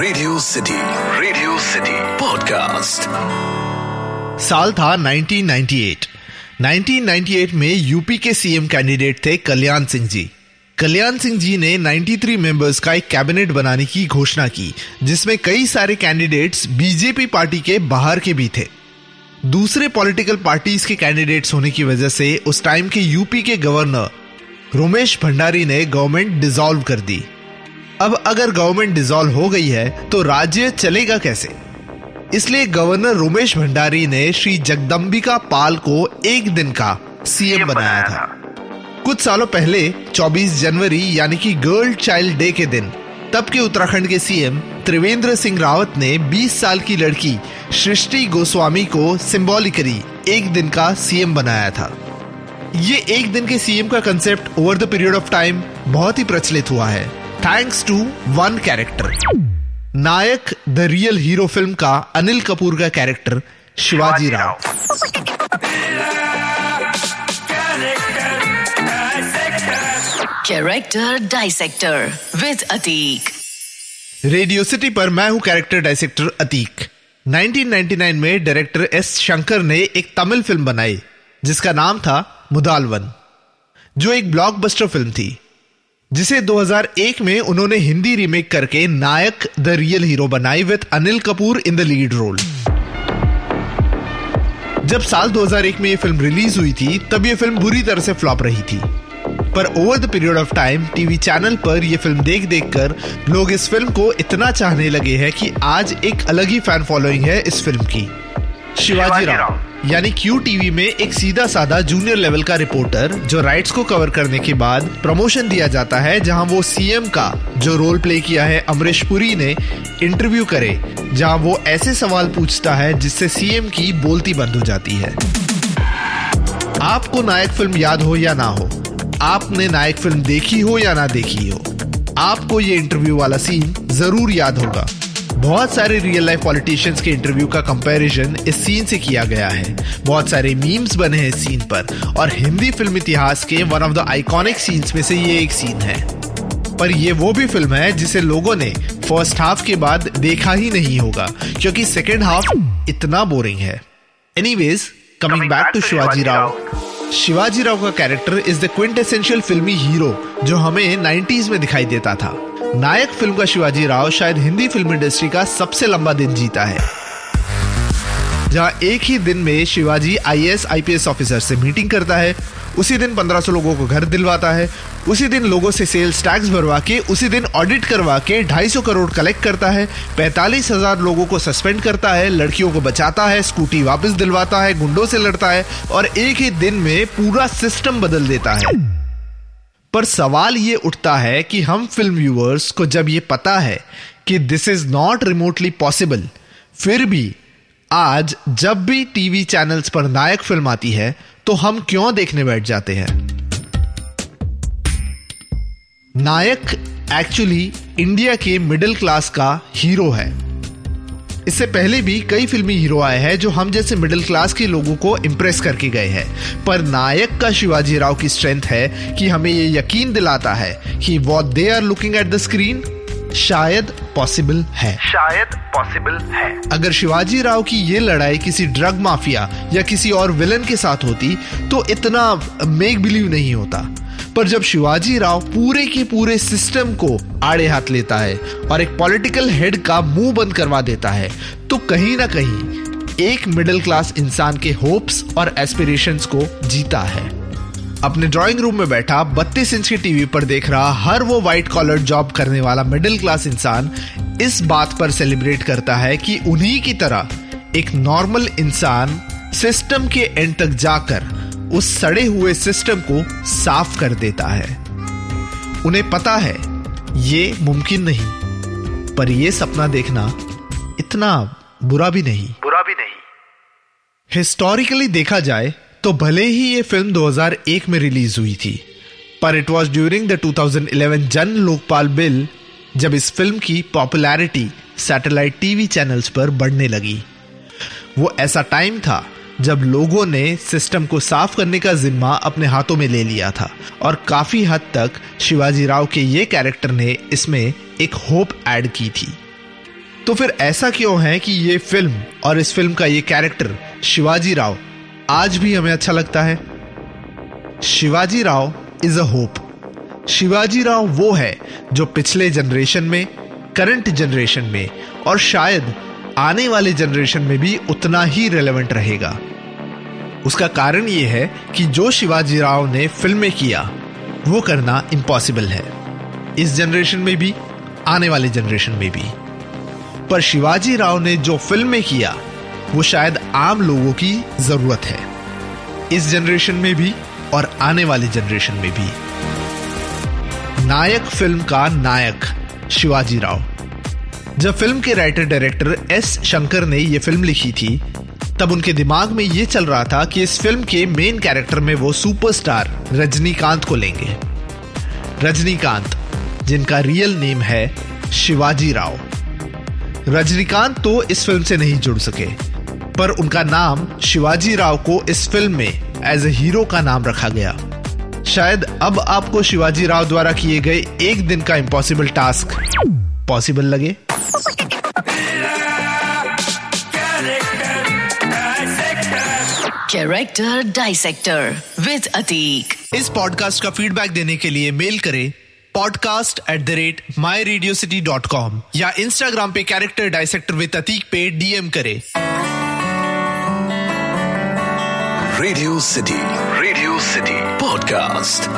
Radio city radio city podcast साल था 1998 1998 में यूपी के सीएम कैंडिडेट थे कल्याण सिंह जी। कल्याण सिंह जी ने 93 मेंबर्स का एक कैबिनेट बनाने की घोषणा की, जिसमें कई सारे कैंडिडेट्स बीजेपी पार्टी के बाहर के भी थे। दूसरे पॉलिटिकल पार्टीज़ के कैंडिडेट्स होने की वजह से उस टाइम के यूपी के गवर्नर रोमेश भंडारी ने गवर्नमेंट डिसॉल्व कर दी। अब अगर गवर्नमेंट डिसॉल्व हो गई है तो राज्य चलेगा कैसे? इसलिए गवर्नर रोमेश भंडारी ने श्री जगदम्बिका पाल को एक दिन का सीएम बनाया था। कुछ सालों पहले 24 जनवरी यानी कि गर्ल चाइल्ड डे के दिन तब के उत्तराखंड के सीएम त्रिवेंद्र सिंह रावत ने 20 साल की लड़की सृष्टि गोस्वामी को सिंबॉलिकली एक दिन का सीएम बनाया था। ये एक दिन के सीएम का concept over the period of time बहुत ही प्रचलित हुआ है। Thanks to one character Nayak the real hero film का अनिल कपूर का character Shivaji Rao character dissector with Atiq radio city पर मैं हूँ कैरेक्टर डायसेक्टर अतीक 1999 में डायरेक्टर एस शंकर ने एक तमिल फ़िल्म बनाई जिसका नाम था मुदालवन जो एक ब्लॉकबस्टर फ़िल्म थी। जिसे 2001 में उन्होंने हिंदी रीमेक करके नायक द रियल हीरो बनाई with Anil Kapoor in the lead role जब साल 2001 में यह फ़िल्म रिलीज़ हुई थी, तब यह फ़िल्म बुरी तरह से फ्लॉप रही थी। पर over the period of time TV channel पर यह फ़िल्म देख देख कर लोग इस फ़िल्म को इतना चाहने लगे हैं कि आज एक अलग ही फ़ैन फॉलोइंग है इस फ़िल्म की। शिवाजी राव। यानी क्यू टीवी में एक सीधा साधा जूनियर लेवल का रिपोर्टर जो राइट्स को कवर करने के बाद प्रमोशन दिया जाता है जहाँ वो सीएम का जो रोल प्ले किया है अमरीश पुरी ने इंटरव्यू करे जहाँ वो ऐसे सवाल पूछता है जिससे सीएम की बोलती बंद हो जाती है। आपको नायक फ़िल्म याद हो या ना हो? आपने नायक फ़िल्म देखी हो या ना देखी हो? आपको ये इंटरव्यू वाला सीन ज़रूर याद होगा। बहुत सारे रियल लाइफ पॉलिटिशियंस के इंटरव्यू का कंपैरिजन इस सीन से किया गया है। बहुत सारे मीम्स बने हैं इस सीन पर और हिंदी फ़िल्म इतिहास के one of the iconic scenes में से ये एक सीन है। पर ये वो भी फ़िल्म है जिसे लोगों ने फ़र्स्ट हाफ़ के बाद देखा ही नहीं होगा क्योंकि सेकेंड हाफ़ इतना बोरिंग है। Anyways coming back to Shivaji Rao Shivaji Rao का character is the quintessential फिल्मी हीरो जो हमें 90s में दिखाई देता था। नायक फ़िल्म का शिवाजी राव शायद हिंदी फ़िल्म इंडस्ट्री का सबसे लंबा दिन जीता है। जहाँ एक ही दिन में शिवाजी आईएएस, आईपीएस ऑफिसर से मीटिंग करता है, उसी दिन 1500 लोगों को घर दिलवाता है, उसी दिन लोगों से सेल्स टैक्स भरवा के, उसी दिन ऑडिट करवा के 250 करोड़ कलेक्ट करता है, पैतालीस हज़ार लोगों को सस्पेंड करता है, लड़कियों को बचाता है स्कूटी वापस दिलवाता है, गुंडों से लड़ता है और एक ही दिन में पूरा सिस्टम बदल देता है। पर सवाल ये उठता है कि हम फ़िल्म व्यूअर्स को जब ये पता है कि this is not remotely possible फिर भी आज जब भी टीवी चैनल्स पर नायक फ़िल्म आती है तो हम क्यों देखने बैठ जाते हैं? नायक एक्चुअली इंडिया के मिडिल क्लास का हीरो है। इससे पहले भी कई फिल्मी हीरो आए हैं जो हम जैसे मिडिल क्लास के लोगों को इंप्रेस करके गए हैं। पर नायक का शिवाजी राव की स्ट्रेंथ है कि हमें यह यकीन दिलाता है कि what they are looking at the screen शायद पॉसिबल है। शायद पॉसिबल है। अगर शिवाजी राव की ये लड़ाई किसी ड्रग माफिया या किसी और विलन के साथ होती तो इतना मेक बिलीव नहीं होता। पर जब शिवाजी राव पूरे के पूरे सिस्टम को आड़े हाथ लेता है और एक पॉलिटिकल हेड का मुँह बंद करवा देता है तो कहीं ना कहीं एक मिडिल क्लास इंसान के होप्स और एस्पिरेशंस को जीता है। अपने ड्राइंग रूम में बैठा 32 इंच की टीवी पर देख रहा, हर वो व्हाइट कॉलर जॉब करने वाला मिडिल क्लास इंसान इस बात पर सेलिब्रेट करता है कि उन्हीं की तरह एक नॉर्मल इंसान सिस्टम के एंड तक जाकर उस सड़े हुए सिस्टम को साफ़ कर देता है। उन्हें पता है ये मुमकिन नहीं पर यह सपना देखना इतना बुरा भी नहीं। बुरा भी नहीं। हिस्टोरिकली देखा जाए तो भले ही ये फ़िल्म 2001 में रिलीज़ हुई थी पर इट वॉज़ ड्यूरिंग द 2011 जन लोकपाल बिल जब इस फ़िल्म की पॉपुलैरिटी सैटेलाइट टीवी चैनल्स पर बढ़ने लगी। वो ऐसा टाइम था जब लोगों ने सिस्टम को साफ़ करने का जिम्मा अपने हाथों में ले लिया था और काफ़ी हद तक शिवाजी राव के ये कैरेक्टर ने इसमें एक होप ऐड की थी। तो फिर ऐसा क्यों है कि ये फ़िल्म और इस फ़िल्म का ये कैरेक्टर शिवाजी राव, आज भी हमें अच्छा लगता है? Shivaji Rao is a hope Shivaji Rao वो है जो पिछले जनरेशन में करंट जनरेशन में और शायद आने वाले जनरेशन में भी उतना ही रेलेवेंट रहेगा। उसका कारण यह है कि जो शिवाजी राव ने फ़िल्में किया, वो करना इम्पॉसिबल है। इस जनरेशन में भी, आने वाले जनरेशन में भी। पर शिवाजी राव ने जो फ़िल्में किया, वो शायद आम लोगों की ज़रूरत है। इस जनरेशन में भी और आने वाले जनरेशन में भी। नायक फ़िल्म का नायक शिवाजी राव। जब फ़िल्म के राइटर डायरेक्टर एस शंकर ने यह फ़िल्म लिखी थी तब उनके दिमाग में यह चल रहा था कि इस फ़िल्म के मेन कैरेक्टर में वो सुपरस्टार रजनीकांत को लेंगे। रजनीकांत, जिनका रियल नेम है शिवाजी राव। रजनीकांत तो इस फ़िल्म से नहीं जुड़ सके, पर उनका नाम शिवाजी राव को इस फ़िल्म में एज ए हीरो का नाम रखा गया। शायद अब आपको शिवाजी राव द्वारा किए गए एक दिन का इम्पॉसिबल टास्क पॉसिबल लगे। कैरेक्टर डाइसेक्टर विद अतीक इस पॉडकास्ट का फीडबैक देने के लिए मेल करें podcast at the rate my radio city dot com या इंस्टाग्राम पे कैरेक्टर डाइसेक्टर विद अतीक पे डीएम करें। Radio city radio city podcast